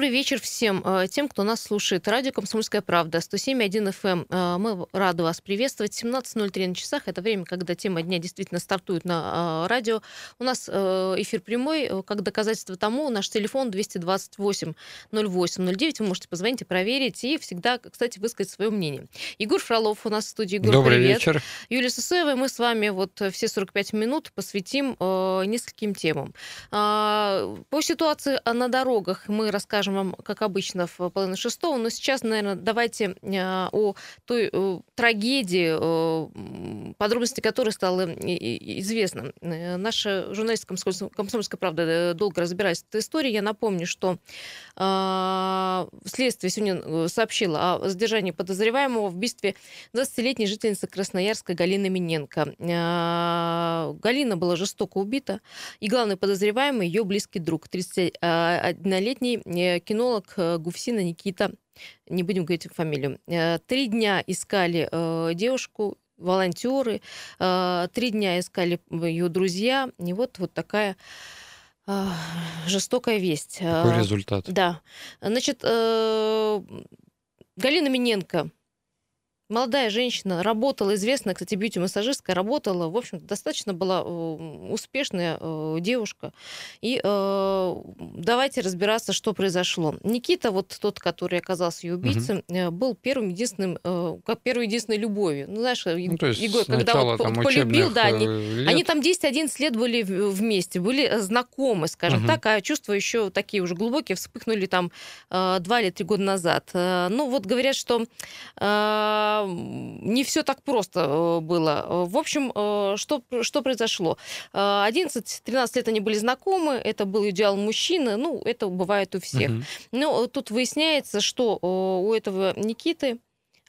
Добрый вечер всем э, тем, кто нас слушает. Радио «Комсомольская правда», 107.1 FM. Э, мы рады вас приветствовать. 17.03 на часах. Это время, когда тема дня действительно стартует на э, радио. У нас эфир прямой. Как доказательство тому, наш телефон 228 08 09. Вы можете позвонить и проверить. И всегда, кстати, высказать свое мнение. Егор Фролов у нас в студии. Егор, Добрый привет. вечер. Юлия Сусоева. Мы с вами вот все 45 минут посвятим нескольким темам. По ситуации на дорогах мы расскажем расскажем вам, как обычно, в половине шестого. Но сейчас, наверное, давайте э, о той э, трагедии, э, подробности которой стало известно. Наша журналистка «Комсомольская правда» долго разбирается в этой истории. Я напомню, что следствие сегодня сообщило о задержании подозреваемого в убийстве 20-летней жительницы Красноярска Галины Миненко. Галина была жестоко убита, и главный подозреваемый ее близкий друг, 31-летний кинолог э, Гуфсина Никита, не будем говорить фамилию, э, три дня искали э, девушку, волонтеры, три дня искали ее друзья, и вот, вот такая жестокая весть. Какой результат? Да. Значит, Галина Миненко молодая женщина, работала, известная, кстати, бьюти-массажистка, работала, в общем достаточно была э, успешная э, девушка. И э, давайте разбираться, что произошло. Никита, вот тот, который оказался ее убийцей, угу. был первым единственным, как первой единственной любовью. Ну, знаешь, ну, то есть Егор, когда вот там, полюбил, да, они, лет. они там 10-11 лет были вместе, были знакомы, скажем угу. так, а чувства еще такие уже глубокие вспыхнули там два или три года назад. Ну, вот говорят, что не все так просто э, было. В общем, э, что, что произошло? 11-13 лет они были знакомы, это был идеал мужчины, ну, это бывает у всех. Угу. Но тут выясняется, что у этого Никиты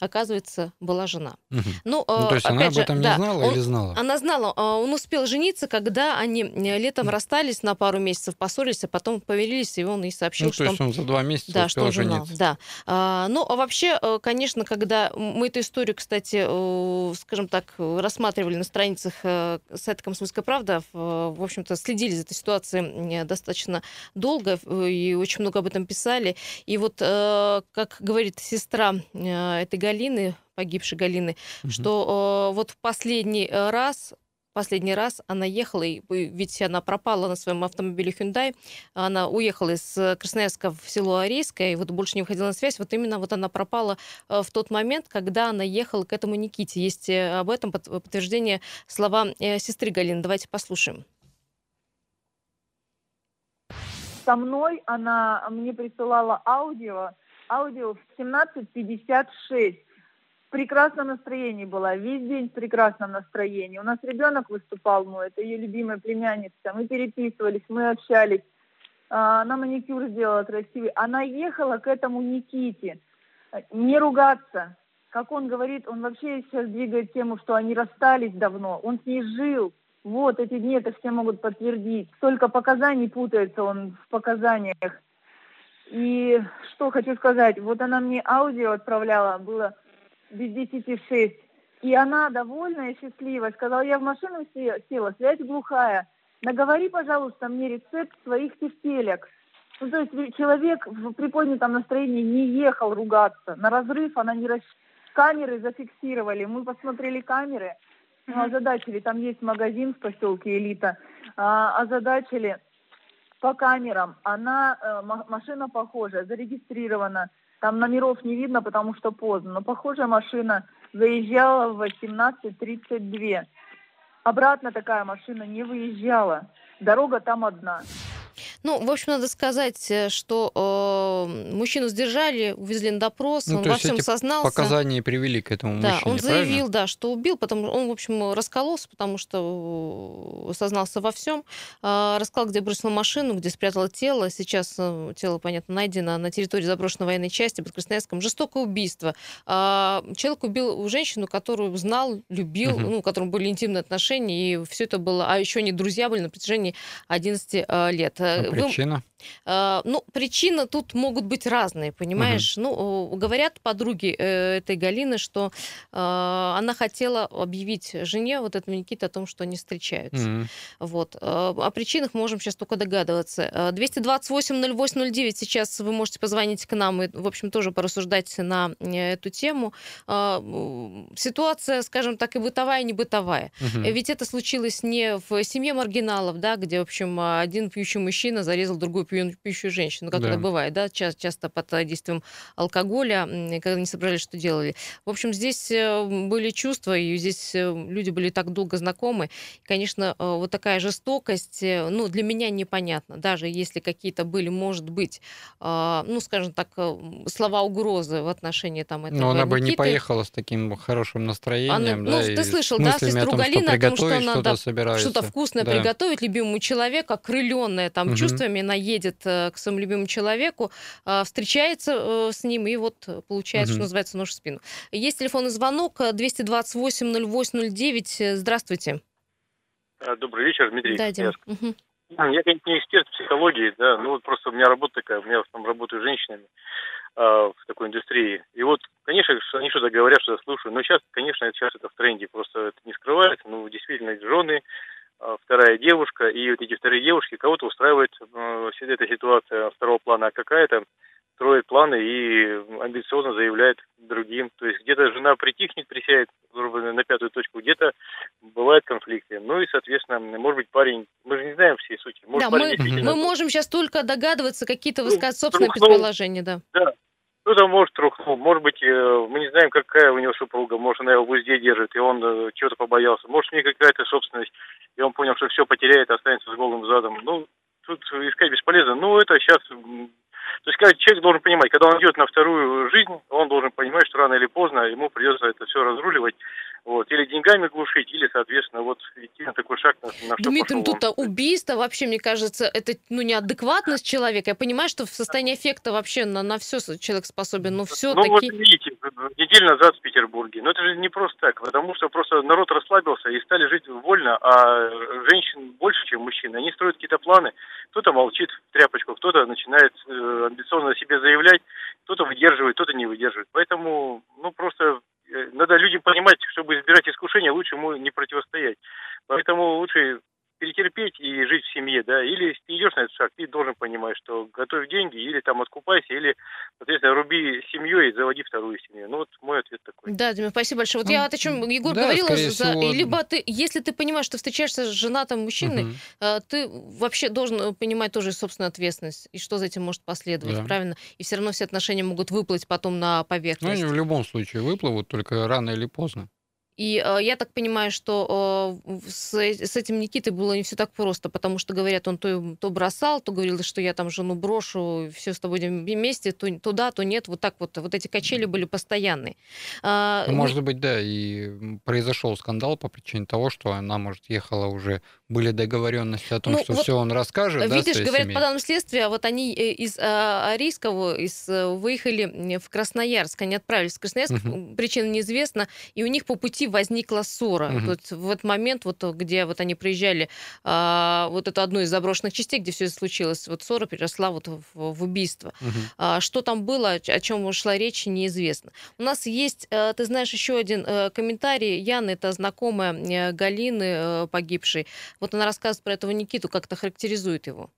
оказывается, была жена. Угу. Ну, ну, то есть она об этом же, не да, знала он, или знала? Она знала. А, он успел жениться, когда они летом расстались на пару месяцев, поссорились, а потом помирились, и он ей сообщил, ну, что... то есть он за два месяца да, успел что жениться. Знал, да. А, ну, а вообще, э, конечно, когда мы эту историю, кстати, э, скажем так, рассматривали на страницах э, сайта «Комсомольская правда», в общем-то, следили за этой ситуацией достаточно долго и очень много об этом писали. И вот, как говорит сестра этой Галины, погибшей Галины, угу. что э, вот в последний э, раз последний раз она ехала, и, ведь она пропала на своем автомобиле Hyundai, она уехала из э, Красноярска в село Арейское, и вот больше не выходила на связь, вот именно вот она пропала э, в тот момент, когда она ехала к этому Никите. Есть об этом подтверждение слова сестры Галины. Давайте послушаем. Со мной она мне присылала аудио, аудио в 17.56 прекрасном настроении была, весь день в прекрасном настроении. У нас ребенок выступал мой, это ее любимая племянница. Мы переписывались, мы общались. А, она маникюр сделала красивый. Она ехала к этому Никите. Не ругаться. Как он говорит, он вообще сейчас двигает тему, что они расстались давно. Он с ней жил. Вот, эти дни это все могут подтвердить. Столько показаний путается он в показаниях. И что хочу сказать, вот она мне аудио отправляла, было без десяти шесть. И она довольная, счастливая, сказала, я в машину села, связь глухая. Наговори, пожалуйста, мне рецепт своих тефтелек. Ну, то есть человек в приподнятом настроении не ехал ругаться. На разрыв она не расщ... Камеры зафиксировали. Мы посмотрели камеры, ну, озадачили. Там есть магазин в поселке Элита. А, озадачили по камерам. Она, э, машина похожая, зарегистрирована. Там номеров не видно, потому что поздно. Но похожая машина заезжала в 18.32. Обратно такая машина не выезжала. Дорога там одна. Ну, в общем, надо сказать, э, что э, мужчину сдержали, увезли на допрос, ну, он во всем сознался. Показания привели к этому да, мужчине, он заявил, да, что убил, потому он, в общем, раскололся, потому что э, сознался во всем. Э, рассказал, где бросил машину, где спрятал тело. Сейчас э, тело, понятно, найдено на территории заброшенной военной части под Красноярском. Жестокое убийство. Э, человек убил женщину, которую знал, любил, угу. ну, у которой были интимные отношения, и все это было, а еще они друзья были на протяжении 11 э, лет. Причина? Вы, э, ну, причины тут могут быть разные, понимаешь? Угу. Ну, говорят подруги э, этой Галины, что э, она хотела объявить жене вот этому Никите о том, что они встречаются. Угу. Вот. О причинах можем сейчас только догадываться. 228-08-09 э, сейчас вы можете позвонить к нам и, в общем, тоже порассуждать на эту тему. Ситуация, скажем так, и бытовая, и не бытовая. Угу. Ведь это случилось не в семье маргиналов, да, где, в общем, один пьющий мужчина зарезал другую пьющую женщину, как да. это бывает, да, часто, часто под действием алкоголя, когда они собрались, что делали. В общем, здесь были чувства, и здесь люди были так долго знакомы. конечно, вот такая жестокость, ну, для меня непонятна. Даже если какие-то были, может быть, ну, скажем так, слова угрозы в отношении там этого Но она бы не поехала с таким хорошим настроением, она, да, Ну, ты слышал, да, сестру Галины о том, что надо что-то вкусное да. приготовить любимому человеку, окрыленная там угу. Чувствами, она едет э, к своему любимому человеку, а, встречается э, с ним, и вот получается, угу. что называется, нож в спину. Есть телефонный звонок 228-08-09. Здравствуйте. Добрый вечер, Дмитрий. Да, Дим. Угу. Я, конечно, не эксперт в психологии, да, ну вот просто у меня работа такая, у меня там работаю с женщинами э, в такой индустрии. И вот, конечно, они что-то говорят, что-то слушаю, но сейчас, конечно, сейчас это в тренде, просто это не скрывается, ну, действительно, жены, э, вторая девушка, и вот эти вторые девушки, кого-то устраивает э, эта ситуация второго плана, а какая-то строит планы и амбициозно заявляет другим. То есть где-то жена притихнет, присядет на пятую точку, где-то бывают конфликты. Ну и, соответственно, может быть, парень, мы же не знаем всей сути. Может, да, мы, мы можем сейчас только догадываться, какие-то ну, собственные предположения, да. Да, кто-то может трухнул, может быть, э, мы не знаем, какая у него супруга, может, она его в узде держит, и он э, чего-то побоялся. Может, у него какая-то собственность, и он понял, что все потеряет, останется с голым задом. Ну, тут искать бесполезно. Ну, это сейчас то есть когда человек должен понимать, когда он идет на вторую жизнь, он должен понимать, что рано или поздно ему придется это все разруливать. Вот, или деньгами глушить, или, соответственно, вот идти на такой шаг, на, на Дмитрий, тут он. убийство вообще, мне кажется, это ну, неадекватность человека. Я понимаю, что в состоянии эффекта вообще на, на все человек способен, но все-таки... Ну, вот видите, неделю назад в Петербурге. Но это же не просто так, потому что просто народ расслабился и стали жить вольно, а женщин больше, чем мужчин. Они строят какие-то планы. Кто-то молчит в тряпочку, кто-то начинает э, амбициозно о себе заявлять, кто-то выдерживает, кто-то не выдерживает. Поэтому, ну, просто надо людям понимать, чтобы избирать искушения, лучше ему не противостоять. Поэтому лучше перетерпеть и жить в семье, да, или ты идешь на этот шаг, ты должен понимать, что готовь деньги, или там откупайся, или, соответственно, руби семью и заводи вторую семью. Ну, вот мой ответ такой. Да, Дима, спасибо большое. Вот ну, я о чем Егор да, говорила, за, всего... либо ты, если ты понимаешь, что встречаешься с женатым мужчиной, угу. ты вообще должен понимать тоже собственную ответственность, и что за этим может последовать, да. правильно? И все равно все отношения могут выплыть потом на поверхность. Ну, они в любом случае выплывут, только рано или поздно. И э, я так понимаю, что э, с, с этим Никитой было не все так просто, потому что, говорят, он то, то бросал, то говорил, что я там жену брошу, все с тобой вместе, то туда, то нет. Вот так вот. Вот эти качели были постоянные. А, ну, может быть, да, и произошел скандал по причине того, что она, может, ехала уже, были договоренности о том, ну, что вот, все он расскажет. Видишь, да, говорят, семьей. по данным следствия, вот они э, из а, Арийского из, выехали в Красноярск, они отправились в Красноярск, угу. причина неизвестна, и у них по пути возникла ссора. Угу. Вот в этот момент, вот, где вот они приезжали, а, вот это одну из заброшенных частей, где все это случилось, вот ссора переросла вот в, в убийство. Угу. А, что там было, о чем шла речь, неизвестно. У нас есть, э, ты знаешь, еще один э, комментарий. Яна, это знакомая э, Галины погибшей. Вот она рассказывает про этого Никиту, как-то характеризует его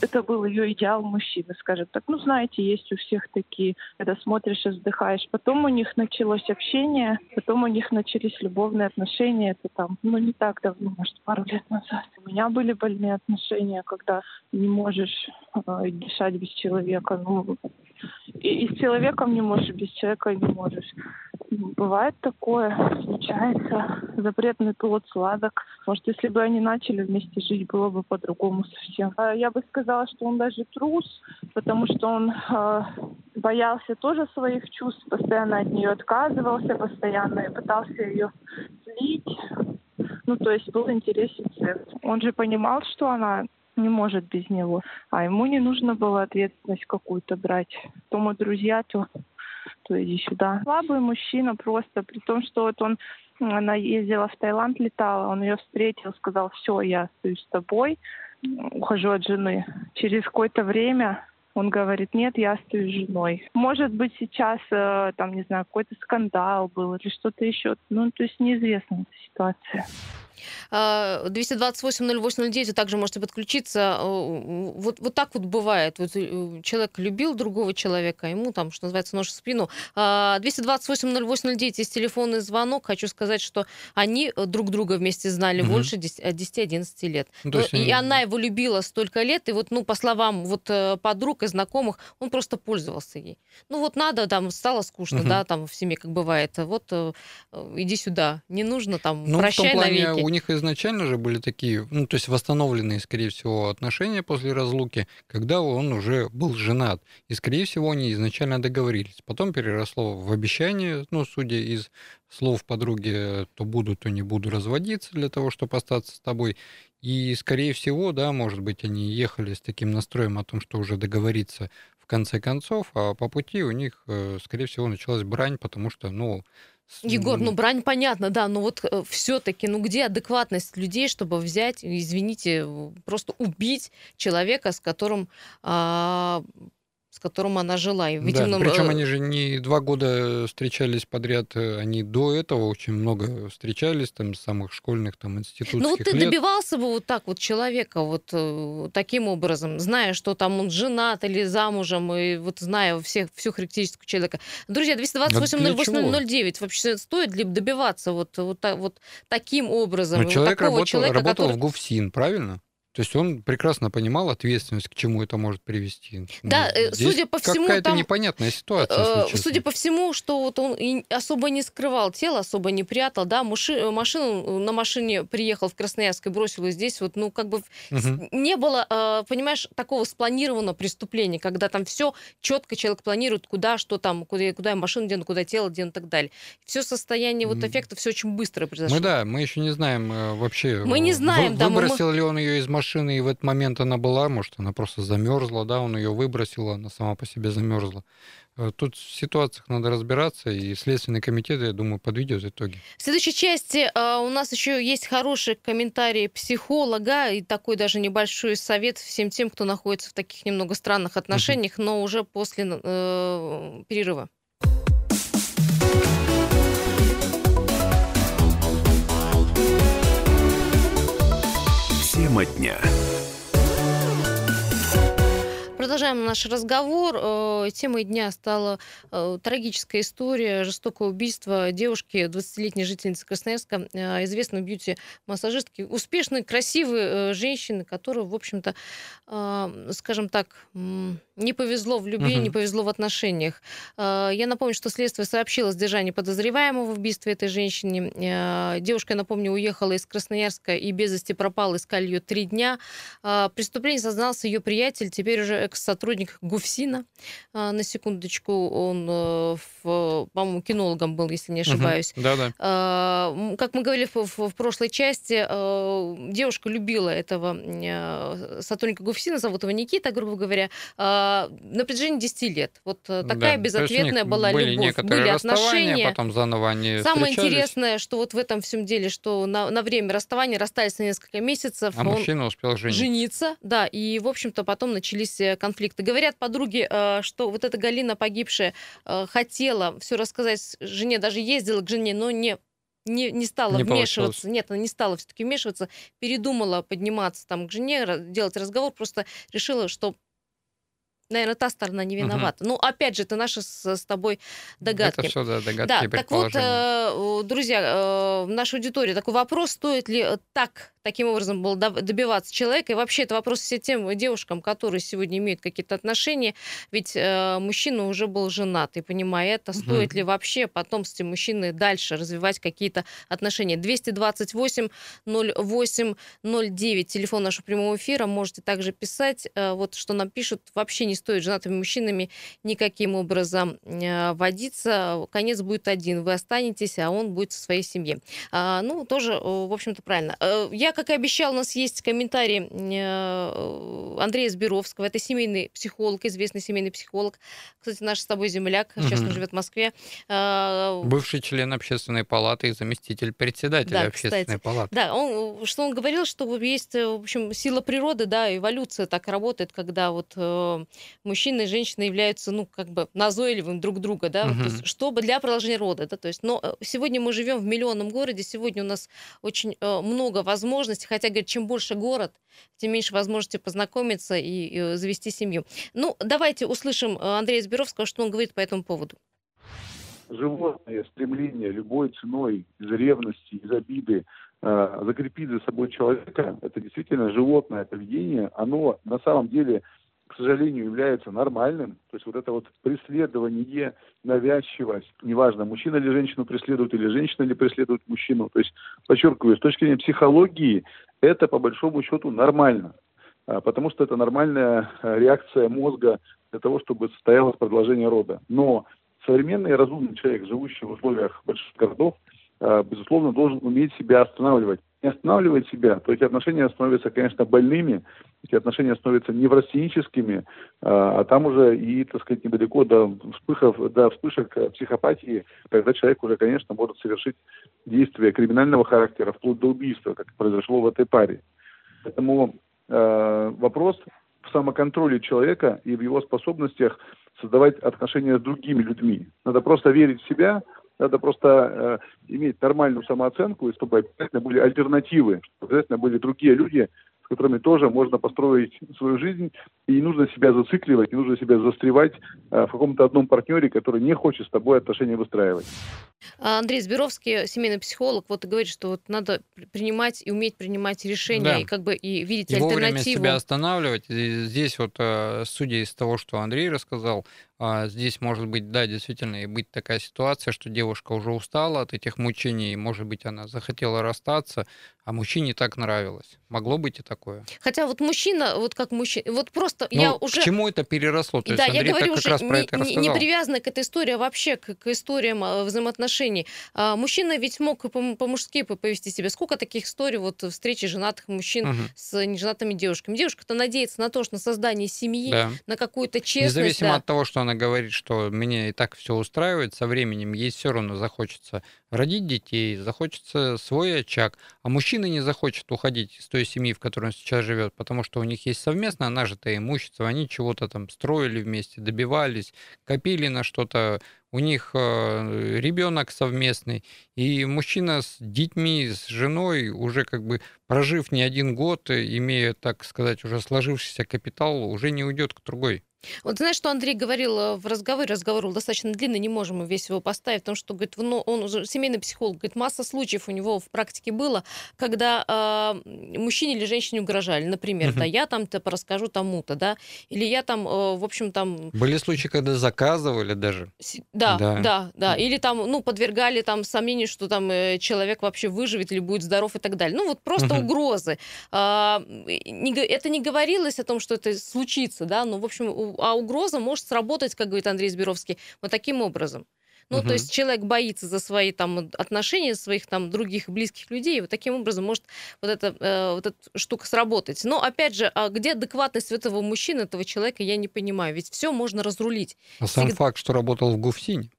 это был ее идеал мужчины, скажем так. Ну, знаете, есть у всех такие, когда смотришь и вздыхаешь. Потом у них началось общение, потом у них начались любовные отношения. Это там, ну, не так давно, может, пару лет назад. У меня были больные отношения, когда не можешь э, дышать без человека. Ну, и, и с человеком не можешь, без человека не можешь. Бывает такое, случается. Запретный плод сладок. Может, если бы они начали вместе жить, было бы по-другому совсем. А я бы сказала, что он даже трус, потому что он э, боялся тоже своих чувств, постоянно от нее отказывался, постоянно пытался ее слить. Ну, то есть был интересен секс. Он же понимал, что она не может без него. А ему не нужно было ответственность какую-то брать. То мы друзья, то, то иди сюда. Слабый мужчина просто, при том, что вот он она ездила в Таиланд, летала, он ее встретил, сказал, все, я остаюсь с тобой. ухожу от жены. Через какое-то время он говорит, нет, я остаюсь женой. Может быть, сейчас, э, там, не знаю, какой-то скандал был или что-то еще. Ну, то есть неизвестна эта ситуация. 228-08-09 вы также можете подключиться. Э, вот, вот так вот бывает. Вот э, человек любил другого человека, а ему там, что называется, нож в спину. 228-08-09 есть телефонный звонок. Хочу сказать, что они э, друг друга вместе знали угу. больше 10-11 лет. Ну, ну, и она его любила столько лет, и вот, ну, по словам вот подруг и знакомых, он просто пользовался ей. Ну, вот надо, там, стало скучно, угу. да, там в семье как бывает. Вот иди сюда, не нужно там, ну, прощай навеки у них изначально же были такие, ну, то есть восстановленные, скорее всего, отношения после разлуки, когда он уже был женат. И, скорее всего, они изначально договорились. Потом переросло в обещание, ну, судя из слов подруги, то буду, то не буду разводиться для того, чтобы остаться с тобой. И, скорее всего, да, может быть, они ехали с таким настроем о том, что уже договориться конце концов, а по пути у них, э, скорее всего, началась брань, потому что, ну, Егор, ну брань понятно, да, но вот э, все-таки, ну где адекватность людей, чтобы взять, извините, просто убить человека, с которым а, с которым она жила. И, видимо, да, причем э, они же не два года встречались подряд, э, они до этого очень много встречались, там, с самых школьных, там, институтских Ну вот ты лет. добивался бы вот так вот человека, вот э, таким образом, зная, что там он женат или замужем, и вот зная всех, всю характеристику человека. Друзья, 228-08-09, вообще стоит ли добиваться вот, вот, вот таким образом? Но человек работал, человека, работал который... в ГУФСИН, правильно? То есть он прекрасно понимал ответственность, к чему это может привести. Да, ну, судя по всему, какая-то там, непонятная ситуация. Э, судя по всему, что вот он особо не скрывал тело, особо не прятал, да, маши, машину на машине приехал в Красноярск и бросил ее здесь, вот, ну как бы угу. не было, э, понимаешь, такого спланированного преступления, когда там все четко человек планирует, куда, что там, куда, куда машину дену, куда тело дену и так далее. Все состояние вот эффекта все очень быстро произошло. Мы да, мы еще не знаем э, вообще. Мы не знаем, вы, да. Выбросил мы... ли он ее из машины машины, и в этот момент она была, может, она просто замерзла, да, он ее выбросил, она сама по себе замерзла. Э, тут в ситуациях надо разбираться, и Следственный комитет, я думаю, подведет итоги. В следующей части э, у нас еще есть хороший комментарий психолога и такой даже небольшой совет всем тем, кто находится в таких немного странных отношениях, угу. но уже после э, перерыва. Тема дня. Продолжаем наш разговор. Э, темой дня стала э, трагическая история, жестокое убийство девушки, 20-летней жительницы Красноярска, э, известной бьюти-массажистки, успешной, красивой женщины, которую, в общем-то, скажем так, не повезло в любви, угу. не повезло в отношениях. Я напомню, что следствие сообщило о сдержании подозреваемого в убийстве этой женщины. Девушка, я напомню, уехала из Красноярска и без вести пропала, искали ее три дня. Преступление сознался ее приятель, теперь уже экс сотрудник ГУФСИНа, а, на секундочку, он, э, по-моему, кинологом был, если не ошибаюсь. Угу. Да-да. А, как мы говорили в, в прошлой части, э, девушка любила этого э, сотрудника ГУФСИНа, зовут его Никита, грубо говоря, а, на протяжении 10 лет. Вот такая да. безответная была были любовь, были отношения. Потом заново они Самое интересное, что вот в этом всем деле, что на, на время расставания расстались на несколько месяцев. А мужчина успел жениться. Жениться, да, и, в общем-то, потом начались конфликта. Говорят подруги, э, что вот эта Галина погибшая э, хотела все рассказать жене, даже ездила к жене, но не не, не стала не вмешиваться. Получилось. Нет, она не стала все-таки вмешиваться, передумала подниматься там к жене, делать разговор, просто решила, что наверное, та сторона не виновата. Угу. Ну, опять же, это наши с, с тобой догадки. Это все, да, догадки да, так вот, э, друзья, э, в нашей аудитории такой вопрос, стоит ли так таким образом было добиваться человека. И вообще это вопрос все тем девушкам, которые сегодня имеют какие-то отношения. Ведь э, мужчина уже был женат. И понимая это, угу. стоит ли вообще потом с этим мужчиной дальше развивать какие-то отношения. 228 08 09, телефон нашего прямого эфира. Можете также писать, э, вот что нам пишут. Вообще не стоит женатыми мужчинами никаким образом э, водиться. Конец будет один. Вы останетесь, а он будет в своей семье. А, ну, тоже, в общем-то, правильно. Э, я как и обещал, у нас есть комментарий Андрея Сберовского. Это семейный психолог, известный семейный психолог. Кстати, наш с тобой земляк, сейчас угу. он живет в Москве. Бывший член общественной палаты и заместитель председателя да, общественной кстати. палаты. Да, он, что он говорил, что есть, в общем, сила природы, да, эволюция так работает, когда вот э, мужчина и женщина являются, ну, как бы назойливым друг друга, да, угу. есть, чтобы для продолжения рода, да, то есть, но э, сегодня мы живем в миллионном городе, сегодня у нас очень э, много возможностей, хотя, говорит, чем больше город, тем меньше возможности познакомиться и, и завести семью. Ну, давайте услышим э, Андрея Зберовского, что он говорит по этому поводу животное стремление любой ценой из ревности, из обиды э, закрепить за собой человека, это действительно животное поведение, оно на самом деле, сожалению, является нормальным. То есть вот это вот преследование, навязчивость, неважно, мужчина или женщину преследует, или женщина ли преследует мужчину. То есть, подчеркиваю, с точки зрения психологии, это по большому счету нормально а, потому что это нормальная э, реакция мозга для того, чтобы состоялось продолжение рода. Но современный разумный человек, живущий в условиях больших городов, э, безусловно, должен уметь себя останавливать. Не останавливает себя, то эти отношения становятся, конечно, больными, эти отношения становятся неврастеническими, э, а там уже и, так сказать, недалеко до вспыхов, до вспышек психопатии, когда человек уже, конечно, может совершить действия криминального характера, вплоть до убийства, как произошло в этой паре. Поэтому э, вопрос в самоконтроле человека и в его способностях создавать отношения с другими людьми. Надо просто верить в себя, надо просто э, иметь нормальную самооценку, и чтобы обязательно были альтернативы, чтобы обязательно были другие люди, с которыми тоже можно построить свою жизнь, и не нужно себя зацикливать, не нужно себя застревать э, в каком-то одном партнере, который не хочет с тобой отношения выстраивать. А, Андрей Зберовский, семейный психолог, вот и говорит, что вот надо принимать и уметь принимать решения, да. и как бы и видеть и альтернативу. вовремя себя останавливать. И здесь вот, э, судя из того, что Андрей рассказал, а, здесь может быть, да, действительно, и быть такая ситуация, что девушка уже устала от этих мучений, может быть, она захотела расстаться, а мужчине так нравилось. Могло быть и такое. Хотя вот мужчина, вот как мужчина, вот просто ну, я уже... К чему это переросло? То да, есть Андрей я говорю, как уже раз про не, это рассказал. не привязано к этой истории, а вообще к, к историям а, взаимоотношений. А, мужчина ведь мог по-мужски повести себя. Сколько таких историй вот встречи женатых мужчин угу. с неженатыми девушками? Девушка-то надеется на то, что на создание семьи, да. на какую-то честность. Независимо да. от того, что она говорит, что мне и так все устраивает, со временем ей все равно захочется родить детей, захочется свой очаг, а мужчина не захочет уходить из той семьи, в которой он сейчас живет, потому что у них есть совместно нажитое имущество, они чего-то там строили вместе, добивались, копили на что-то, у них э, ребенок совместный, и мужчина с детьми, с женой, уже как бы прожив не один год, имея, так сказать, уже сложившийся капитал, уже не уйдет к другой. Вот знаешь, что Андрей говорил э, в разговоре, разговор был достаточно длинный, не можем мы весь его поставить, потому что, говорит, ну, он уже семейный психолог, говорит, масса случаев у него в практике было, когда э, мужчине или женщине угрожали, например, да, я там типа расскажу тому-то, да, или я там, э, в общем, там... Были случаи, когда заказывали даже. Да, да, да, да, или там, ну, подвергали там сомнению, что там э, человек вообще выживет или будет здоров и так далее. Ну, вот просто угрозы. Э, не, это не говорилось о том, что это случится, да, но, в общем, а угроза может сработать, как говорит Андрей Зберовский, вот таким образом. Ну, угу. то есть человек боится за свои там отношения, своих там других близких людей, и вот таким образом может вот эта, э, вот эта штука сработать. Но, опять же, а где адекватность этого мужчины, этого человека, я не понимаю. Ведь все можно разрулить. А сам Всегда... факт, что работал в ГУФСИНе.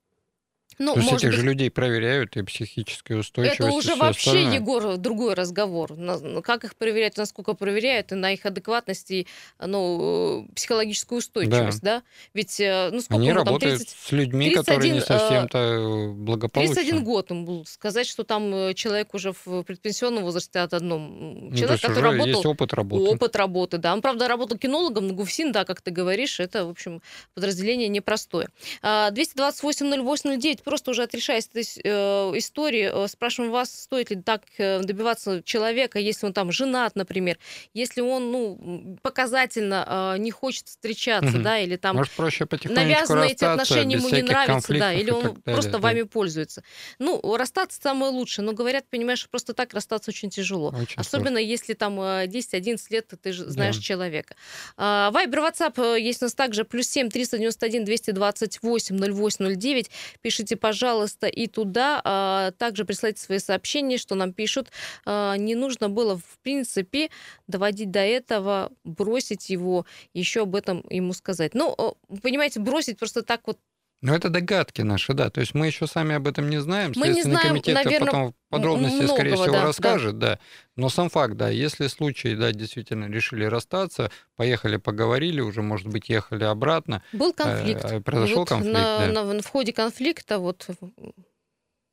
Ну, То есть этих быть... же людей проверяют и психическую устойчивость. Это уже вообще, остальное. Егор, другой разговор. Как их проверяют, насколько проверяют, и на их адекватность и ну, психологическую устойчивость, да? да? Ведь, э, ну, сколько Они ему, работают 30, с людьми, 31, которые не совсем-то э, благополучны. 31 год им был сказать, что там э, человек уже в предпенсионном возрасте от одном. Ну, человек, ну, который работал... есть опыт работы. Опыт работы, да. Он, правда, работал кинологом на ГУФСИН, да, как ты говоришь, это, в общем, подразделение непростое. 228-08-09 просто уже отрешаясь этой э, истории, э, спрашиваем вас, стоит ли так э, добиваться человека, если он там женат, например, если он, ну, показательно не хочет встречаться, угу. да, или там Может, проще навязаны эти отношения ему не нравятся, да, или он просто да. вами пользуется. Ну, расстаться самое лучшее, но говорят, понимаешь, просто так расстаться очень тяжело. Очень Особенно сложно. если там 10-11 лет ты знаешь да. человека. Вайбер, WhatsApp есть у нас также плюс 7 391 228 08 09. Пишите пожалуйста, и туда а, также присылайте свои сообщения, что нам пишут. А, не нужно было, в принципе, доводить до этого, бросить его, еще об этом ему сказать. Ну, понимаете, бросить просто так вот ну, это догадки наши, да. То есть мы еще сами об этом не знаем. Мы Следственный не знаем, комитет наверное, потом подробности, многого, скорее всего, да, расскажет, да. да. Но сам факт, да, если случай, да, действительно решили расстаться, поехали, поговорили, уже, может быть, ехали обратно. Был конфликт. Э, произошел вот конфликт, на, да. на, в ходе конфликта вот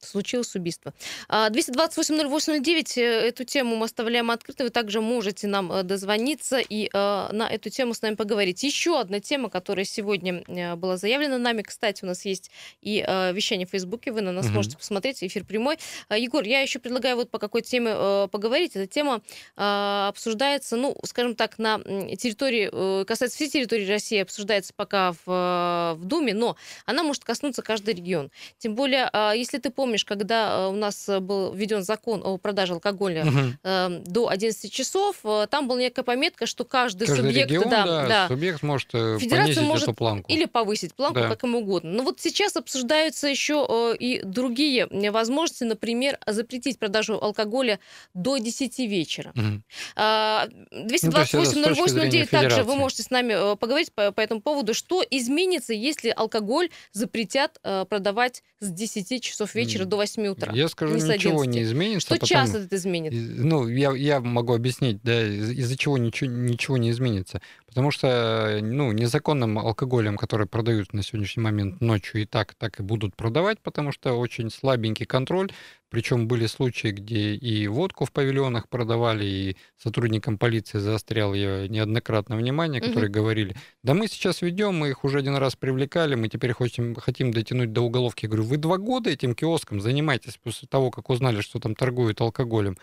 случилось убийство. 228-0809, а, э, эту тему мы оставляем открытой, вы также можете нам э, дозвониться и э, на эту тему с нами поговорить. Еще одна тема, которая сегодня была заявлена нами, кстати, у нас есть и вещание в Фейсбуке, вы на нас угу. можете посмотреть, эфир прямой. Егор, я еще предлагаю вот по какой теме поговорить. Эта тема обсуждается, ну, скажем так, на территории, касается всей территории России, обсуждается пока в, в Думе, но она может коснуться каждый регион. Тем более, если ты помнишь, помнишь, когда э, у нас э, был введен закон о продаже алкоголя угу. до 11 часов, там была некая пометка, что каждый, каждый субъект, регион, да, да, да, субъект может понизить может эту планку. Или повысить планку, да. как ему угодно. Но вот сейчас обсуждаются еще и другие возможности, например, запретить продажу алкоголя до 10 вечера. Угу. 228-08-09 ну, также вы можете с нами поговорить по, по этому поводу, что изменится, если алкоголь запретят продавать с 10 часов вечера до 8 утра. Я скажу, не ничего не изменится. Что потом, час это изменит? Ну, я, я могу объяснить, да, из-за чего ничего, ничего не изменится. Потому что, ну, незаконным алкоголем, который продают на сегодняшний момент ночью, и так, так и будут продавать, потому что очень слабенький контроль. Причем были случаи, где и водку в павильонах продавали, и сотрудникам полиции заострял я неоднократно внимание, которые угу. говорили, да мы сейчас ведем, мы их уже один раз привлекали, мы теперь хотим, хотим дотянуть до уголовки. Я говорю, вы два года этим киоском занимаетесь после того, как узнали, что там торгуют алкоголем.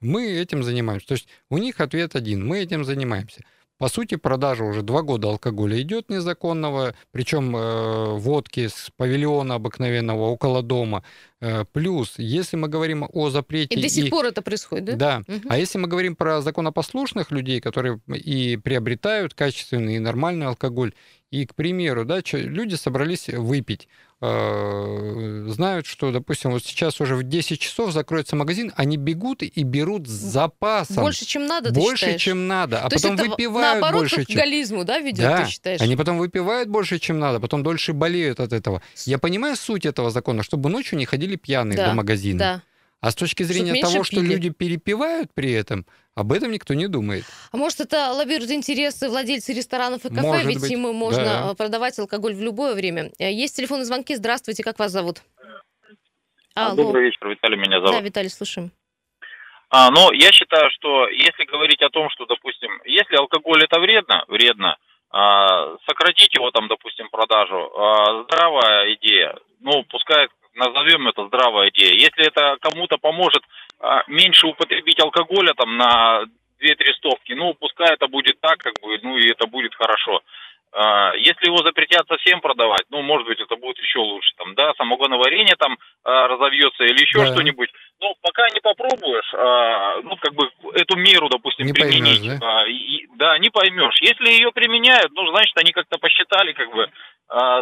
Мы этим занимаемся. То есть у них ответ один, мы этим занимаемся. По сути, продажа уже два года алкоголя идет незаконного, причем э, водки с павильона обыкновенного около дома. Э, плюс, если мы говорим о запрете... И до сих и... пор это происходит, да? Да. Угу. А если мы говорим про законопослушных людей, которые и приобретают качественный и нормальный алкоголь, и, к примеру, да, люди собрались выпить, э, знают, что, допустим, вот сейчас уже в 10 часов закроется магазин, они бегут и берут с запасом. Больше, чем надо, Больше, считаешь? чем надо. А То потом есть выпивают наоборот, больше, чем... гализму, да, ведет, да. ты считаешь? Они потом выпивают больше, чем надо, потом дольше болеют от этого. Я понимаю суть этого закона, чтобы ночью не ходили пьяные да. до магазина. Да. А с точки зрения того, что люди перепивают при этом, об этом никто не думает. А может, это лоббируют интересы владельцы ресторанов и кафе, может ведь быть. им можно да. продавать алкоголь в любое время. Есть телефонные звонки. Здравствуйте, как вас зовут? Алло. Добрый вечер, Виталий меня зовут. Да, Виталий, слушаем. А, но я считаю, что если говорить о том, что, допустим, если алкоголь это вредно, вредно, а, сократить его там, допустим, продажу, а, здравая идея, ну, пускай назовем это здравая идея. Если это кому-то поможет а, меньше употребить алкоголя там на 2-3 стопки, ну, пускай это будет так, как бы, ну, и это будет хорошо. А, если его запретят совсем продавать, ну, может быть, это будет еще лучше, там, да, самогоноварение там а, разовьется или еще да. что-нибудь. Но пока не попробуешь, ну, как бы эту меру, допустим, не применить, поймешь, да? И, да, не поймешь. Если ее применяют, ну, значит, они как-то посчитали, как бы,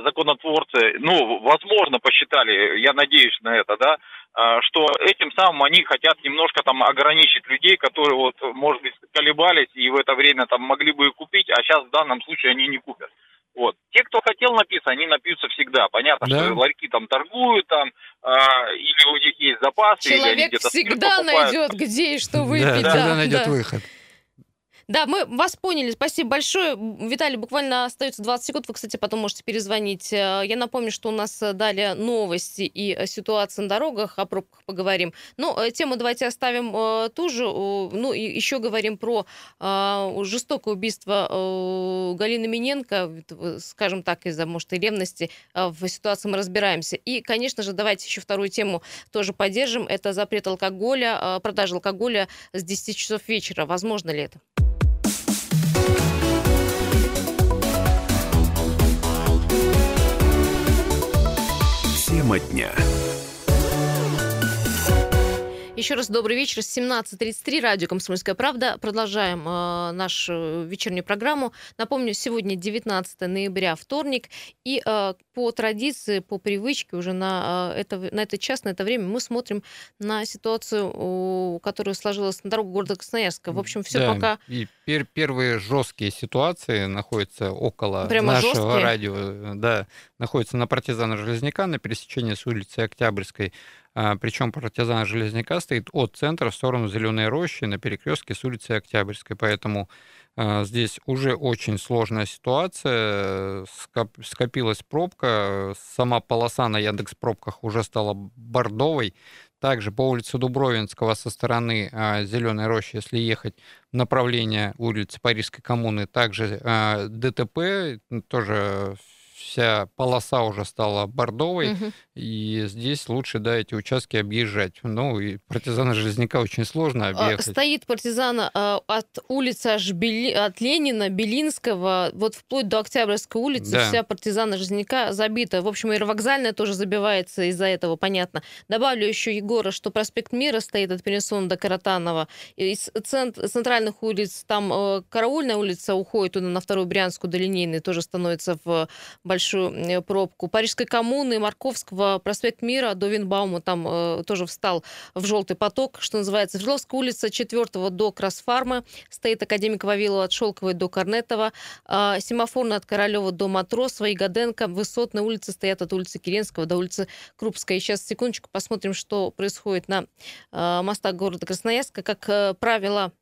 законотворцы, ну, возможно, посчитали, я надеюсь на это, да, а, что этим самым они хотят немножко там ограничить людей, которые вот, может быть, колебались и в это время там могли бы и купить, а сейчас в данном случае они не купят. Вот. Те, кто хотел напиться, они напьются всегда. Понятно, да. что ларьки там торгуют, там, а, или у них есть запасы, Человек или они всегда найдет, где и что выпить. Да, да, найдет да. выход. Да, мы вас поняли. Спасибо большое. Виталий, буквально остается 20 секунд. Вы, кстати, потом можете перезвонить. Э, я напомню, что у нас э, далее новости и э, ситуация на дорогах. О пробках поговорим. Но тему давайте оставим ту же. Ну, и еще говорим про жестокое убийство Галины Миненко. Скажем так, из-за, может, и ревности в ситуации мы разбираемся. И, конечно же, давайте еще вторую тему тоже поддержим. Это запрет алкоголя, продажа алкоголя с 10 часов вечера. Возможно ли это? Тема дня. Еще раз добрый вечер. 17.33, радио «Комсомольская правда». Продолжаем э, нашу вечернюю программу. Напомню, сегодня 19 ноября, вторник. И э, по традиции, по привычке уже на, э, это, на этот час, на это время мы смотрим на ситуацию, которая сложилась на дорогу города Красноярска. В общем, все да, пока... И пер первые жесткие ситуации находятся около Прямо нашего жесткие? радио. Да, находятся на партизана Железняка, на пересечении с улицей Октябрьской. А, Причем партизан Железняка стоит от центра в сторону Зеленой рощи на перекрестке с улицей Октябрьской. Поэтому а, здесь уже очень сложная ситуация. Скоп- скопилась пробка. Сама полоса на Яндекс пробках уже стала бордовой. Также по улице Дубровинского со стороны а, Зеленой рощи, если ехать в направление улицы Парижской коммуны, также ДТП, тоже вся полоса уже стала бордовой, Мгм. и здесь лучше, да, эти участки объезжать. Ну, и партизана Железняка очень сложно А, объехать. Стоит партизана от улицы аж Бели- от Ленина, Белинского, вот вплоть до Октябрьской улицы, Да. вся партизана Жизняка забита. В общем, и вокзальная тоже забивается из-за этого, понятно. Добавлю еще, Егора, что проспект Мира стоит от Пересона до Каратанова. Из цент- центральных улиц, там э, Караульная улица уходит туда на Вторую Брянскую до Линейной, тоже становится в большую э, пробку. Парижской коммуны, Марковского, проспект Мира до Винбаума, там э, тоже встал в желтый поток, что называется. Свердловская улица 4 до Красфармы, стоит академик Вавилова от Шелковой до Корнетова, а, семафорная от Королева до Матросова, Ягоденко, Высотные улицы стоят от улицы Керенского до улицы Крупской. И сейчас, секундочку, посмотрим, что происходит на а, мостах города Красноярска. Как э, правило,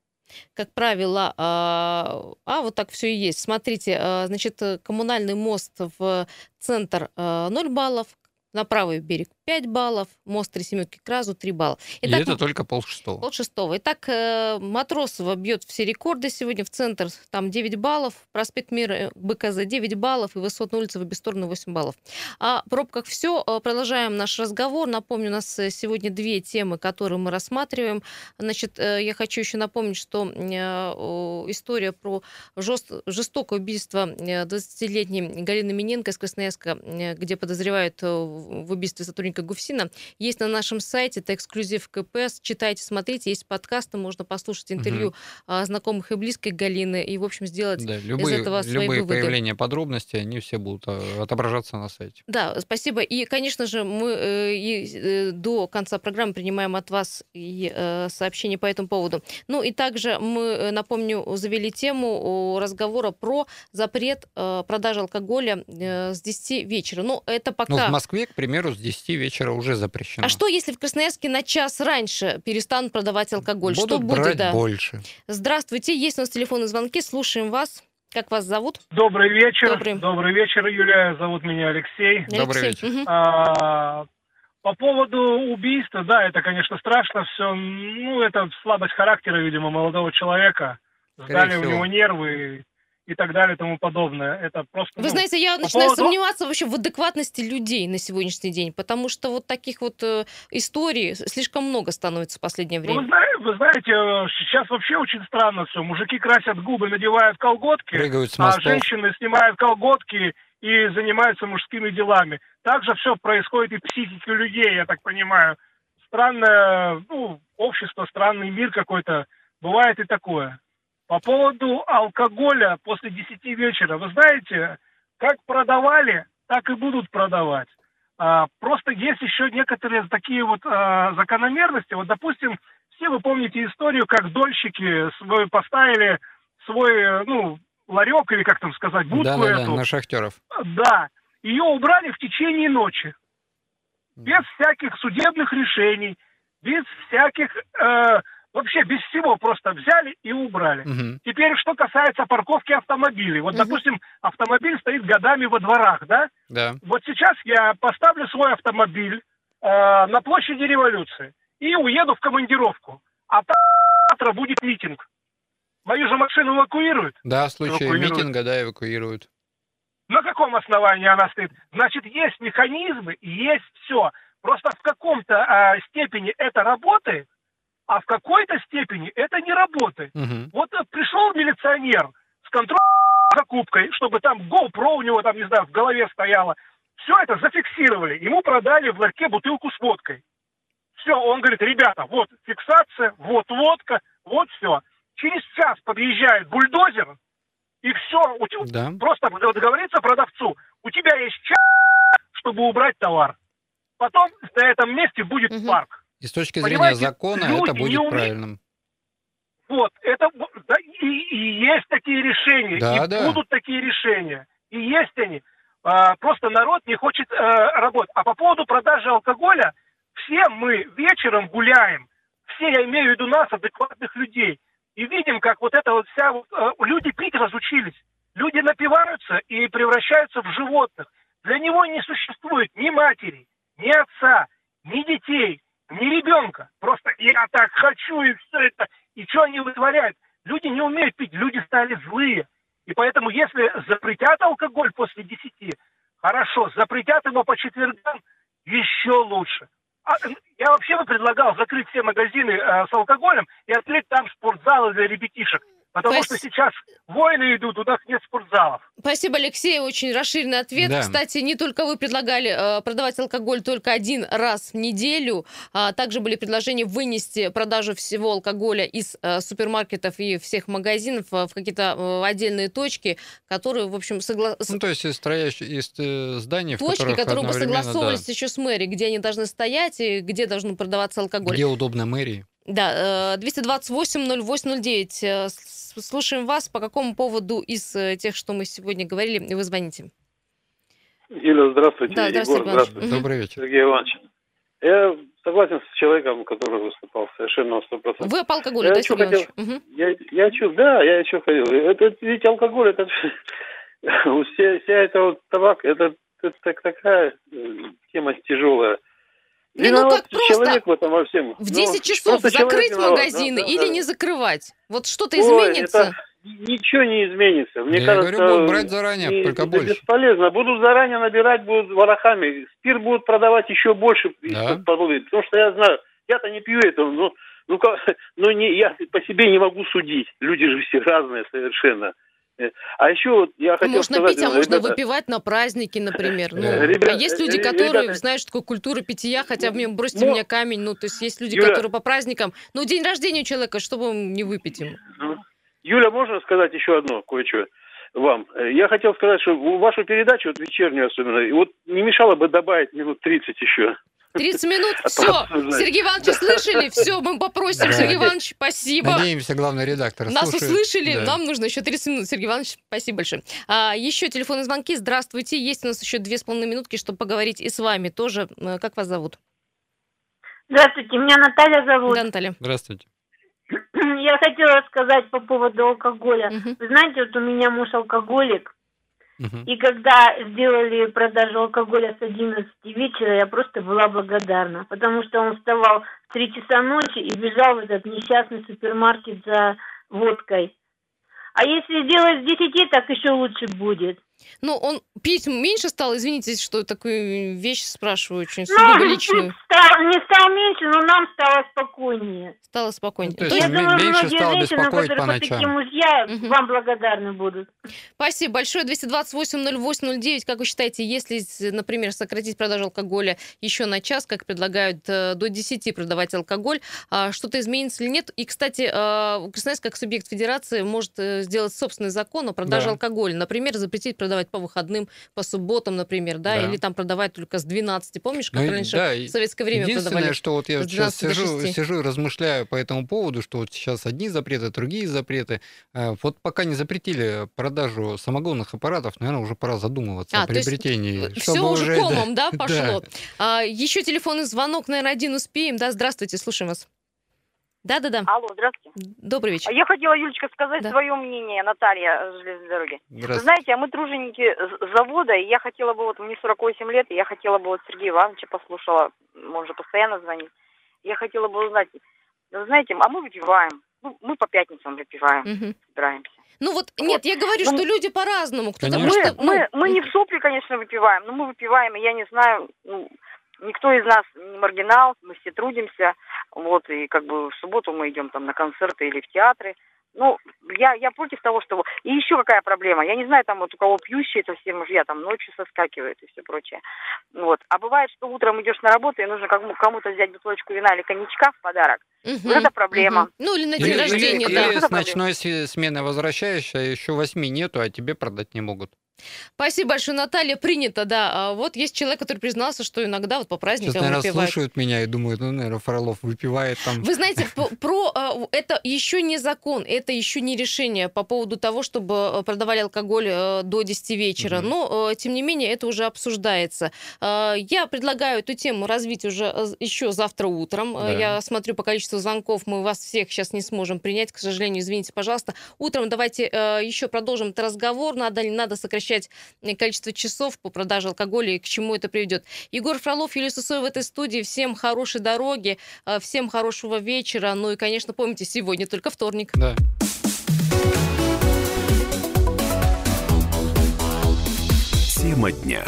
как правило, а, а, вот так все и есть. Смотрите, а, значит, э, коммунальный мост в центр а, 0 баллов, на правый берег 5 баллов, мост Три Семерки к Разу 3 балла. И Итак, это только полшестого. Пол шестого. Итак, э, Матросова бьет все рекорды сегодня в центр. Там 9 баллов, проспект Мира, э, БКЗ 9 баллов и Высотная улица в обе стороны 8 баллов. О пробках все. Продолжаем наш разговор. Напомню, у нас э, сегодня две темы, которые мы рассматриваем. Значит, э, я хочу еще напомнить, что э, история про жест... жестокое убийство э, 20-летней Галины Миненко из Красноярска, э, где подозревают э, в убийстве сотрудника ГУФСИНа, есть на нашем сайте. Это эксклюзив КПС. Читайте, смотрите. Есть подкасты, можно послушать интервью а, знакомых и близких Галины и, в общем, сделать Да, любые, этого свои любые выводы. появления подробностей, они все будут а, отображаться на сайте. Да, спасибо. И, конечно же, мы э, и, э, до конца программы принимаем от вас и э, сообщения по этому поводу. Ну и также мы, э, напомню, завели тему разговора про запрет э, продажи алкоголя э, с 10 вечера. Ну, это пока... Ну, в Москве, к примеру, с 10 вечера уже запрещено. А что, если в Красноярске на час раньше перестанут продавать алкоголь? Будут что будет? брать да? больше. Здравствуйте, есть у нас телефонные звонки, слушаем вас. Как вас зовут? Добрый вечер. Добрый. вечер, Юлия. Зовут меня Алексей. Добрый Алексей. вечер. Мгм. А, по поводу убийства, да, это, конечно, страшно все. Ну, это слабость характера, видимо, молодого человека. Скорее Сдали у него нервы и так далее и тому подобное. Это просто... Вы ну, знаете, я по начинаю поводу- сомневаться вообще в адекватности людей на сегодняшний день, потому что вот таких вот э, историй слишком много становится в последнее ну, вы, время. знаете, вы знаете, э, сейчас вообще очень странно все. Мужики красят губы, надевают колготки, а женщины снимают колготки и занимаются мужскими делами. Так же все происходит и в психике людей, я так понимаю. Странное, ну, общество, странный мир какой-то. Бывает и такое. По поводу алкоголя после 10 вечера. Вы знаете, как продавали, так и будут продавать. А, просто есть еще некоторые такие вот а, закономерности. Вот, допустим, все вы помните историю, как дольщики свой поставили свой, э, ну, ларек или как там сказать, будку Да-да-да, эту. на шахтеров. Да, ее убрали в течение ночи. Без всяких судебных решений, без всяких, э, вообще без всего, просто взяли и убрали. Мгм. Теперь, что касается парковки автомобилей. Вот, Мгм. допустим, автомобиль стоит годами во дворах, да? Да. Вот сейчас я поставлю свой автомобиль э, на площади революции и уеду в командировку. А там завтра будет митинг. Мою же машину эвакуируют. Да, в случае Эвакуируют. митинга, да, эвакуируют. На каком основании она стоит? Значит, есть механизмы, есть все. Просто в каком-то а, степени это работает, а в какой-то степени это не работает. Мгм. Вот э, пришел милиционер с контрольной закупкой, чтобы там GoPro у него там, не знаю, в голове стояло. Все это зафиксировали. Ему продали в ларьке бутылку с водкой. Все, он говорит, ребята, вот фиксация, вот водка, вот все. Через час подъезжает бульдозер, и все, у тебя Да. просто договориться продавцу, у тебя есть час, чтобы убрать товар. Потом на этом месте будет Мгм. парк. И с точки зрения Понимаете, закона это будет умеют- правильным. Вот, это да, и, и есть такие решения, Да, и да. будут такие решения, и есть они. А, просто народ не хочет а, работать. А по поводу продажи алкоголя, все мы вечером гуляем, все, я имею в виду нас, адекватных людей, и видим, как вот это вот вся, вот, а, люди пить разучились. Люди напиваются и превращаются в животных. Для него не существует ни матери, ни отца, ни детей, ни ребенка. Просто я так хочу, и все это. И что они вытворяют? Люди не умеют пить, люди стали злые. И поэтому, если запретят алкоголь после 10, хорошо, запретят его по четвергам, еще лучше. А, я вообще бы предлагал закрыть все магазины э, с алкоголем и открыть там спортзалы для ребятишек. Потому что Спас- сейчас войны идут, у нас нет спортзалов. Спасибо, Алексей. Очень расширенный ответ. Да. Кстати, не только вы предлагали э, продавать алкоголь только один раз в неделю. а также были предложения вынести продажу всего алкоголя из э, супермаркетов и всех магазинов э, в какие-то э, отдельные точки, которые, в общем, согла... с- Ну, то есть из, строящих, из э, зданий, в точки, которые бы одновременно, да, согласовывались еще с мэрией, где они должны стоять и где должен продаваться алкоголь. где удобно мэрии. Да, э, 228-08-09. Слушаем вас. По какому поводу из э, тех, что мы сегодня говорили, вы звоните? Юля, здравствуйте. Да, здравствуйте, Егор, здравствуйте. Добрый вечер. Сергей Иванович. Я согласен с человеком, который выступал совершенно на 100%. Вы по алкоголю, Я да, Сергей хотел-? Мгм. Я, я чё, да, я что хотел. Это ведь алкоголь, это вся, вся эта вот табак, это, это так- такая э, тема тяжелая. Не, ну как просто человек в этом во всем. В Ну, 10 часов просто человек закрыть виноват. магазины Да, да, или да. не закрывать? Вот что-то Ой, изменится? это ничего не изменится. Мне Я кажется, говорю, будут брать заранее, не- только это больше. бесполезно. Будут заранее набирать, будут ворохами. Спирт будут продавать еще больше. Да. Потому что я знаю, я-то не пью этого, но ну, как, ну не, я по себе не могу судить. Люди же все разные совершенно. Э, А еще вот я хотел Можно сказать... пить, а можно ребята, выпивать на праздники, например. Ну, Э, ребят- а есть люди, э, которые ребята- знают, что такое культура питья, хотя мне бросьте Ну, меня камень. Ну, то есть есть люди, Юля- которые по праздникам. Ну, день рождения человека, чтобы не выпить ему. Юля, можно сказать еще одно кое-что вам? Э, Я хотел сказать, что вашу передачу, вот вечернюю особенно, и вот не мешало бы добавить минут 30 еще. 30 минут, А все. Сергей Иванович, слышали? Все, мы попросим. Да. Сергей Иванович, спасибо. Надеемся, главный редактор Нас слушает. услышали, Да. нам нужно еще 30 минут. Сергей Иванович, спасибо большое. А, еще телефонные звонки. Здравствуйте. Есть у нас еще две с половиной минутки, чтобы поговорить и с вами тоже. Э, Как вас зовут? Здравствуйте, меня Наталья зовут. Да, Наталья. Здравствуйте. Я хотела сказать по поводу алкоголя. Мгм. Вы знаете, вот у меня муж алкоголик, и когда сделали продажу алкоголя с 11 вечера, я просто была благодарна, потому что он вставал в 3 часа ночи и бежал в этот несчастный супермаркет за водкой. А если сделать с 10, так еще лучше будет. Ну, он пить меньше стал, извините, что такую вещь спрашиваю, очень Ну, сугубо личную. стал- не стал меньше, но нам стало спокойнее. Стало спокойнее. Ну, то есть Я думаю, меньше многие стало женщины, которых по такие мужья, Мгм. вам благодарны будут. спасибо большое. 228-08-09. Как вы считаете, если, например, сократить продажу алкоголя еще на час, как предлагают э, до 10 продавать алкоголь, а, что-то изменится или нет? И, кстати, э, Красноярск как субъект федерации может э, сделать собственный закон о продаже Да. алкоголя. Например, запретить продавать по выходным, по субботам, например, да, Да. или там продавать только с 12. Помнишь, как Ну раньше да, в советское время Единственное, продавали? что вот я сейчас 12 до сижу, 6. сижу и размышляю по этому поводу, что вот сейчас одни запреты, другие запреты. Э, Вот пока не запретили продажу самогонных аппаратов, наверное, уже пора задумываться А, о приобретении. Все уже да, комом, да, да. пошло. А, еще телефонный звонок, наверное, один успеем. Да, здравствуйте, слушаем вас. Да-да-да, Алло, здравствуйте. добрый вечер. А Я хотела, Юлечка, сказать Да. свое мнение, Наталья с железной дороги. Вы Здравствуйте. знаете, а мы труженики з- завода, и я хотела бы, вот мне 48 лет, и я хотела бы вот Сергея Ивановича послушала, он же постоянно звонит. Я хотела бы узнать, вы знаете, а мы выпиваем, ну, мы по пятницам выпиваем, Мгм. собираемся. Ну вот, нет, я говорю, Ну, что люди по-разному. Кто-то. Мы, просто... ну, мы, мы не в сопли, конечно, выпиваем, но мы выпиваем, и я не знаю, ну, никто из нас не маргинал, мы все трудимся, вот, и как бы в субботу мы идем там на концерты или в театры, ну, я, я против того, что... И еще какая проблема? Я не знаю, там вот у кого пьющие, это все мужья там ночью соскакивают и все прочее. Вот. А бывает, что утром идешь на работу, и нужно кому-то взять бутылочку вина или коньячка в подарок. Угу, вот это проблема. Угу. Ну, или на день или, рождения, или, да. Или с ночной смены возвращаешься, а еще восьми нету, а тебе продать не могут. Спасибо большое, Наталья. Принято, да. А вот есть человек, который признался, что иногда вот по праздникам Сейчас, наверное, выпивает. слушают меня и думают, ну, наверное, Фролов выпивает там. Вы знаете, про а, это еще не закон, это еще не решение по поводу того, чтобы э, продавали алкоголь э, до 10 вечера. Но, э, тем не менее, это уже обсуждается. А, я предлагаю эту тему развить уже еще завтра утром. Да. Я смотрю по количеству звонков, мы вас всех сейчас не сможем принять, к сожалению, извините, пожалуйста. Утром давайте еще продолжим этот разговор. Надо ли надо сокращать сокращать количество часов по продаже алкоголя и к чему это приведет. Егор Фролов, Юлия Сусой в этой студии. Всем хорошей дороги, э, всем хорошего вечера. Ну и, конечно, помните, сегодня только вторник. Да. Тема дня.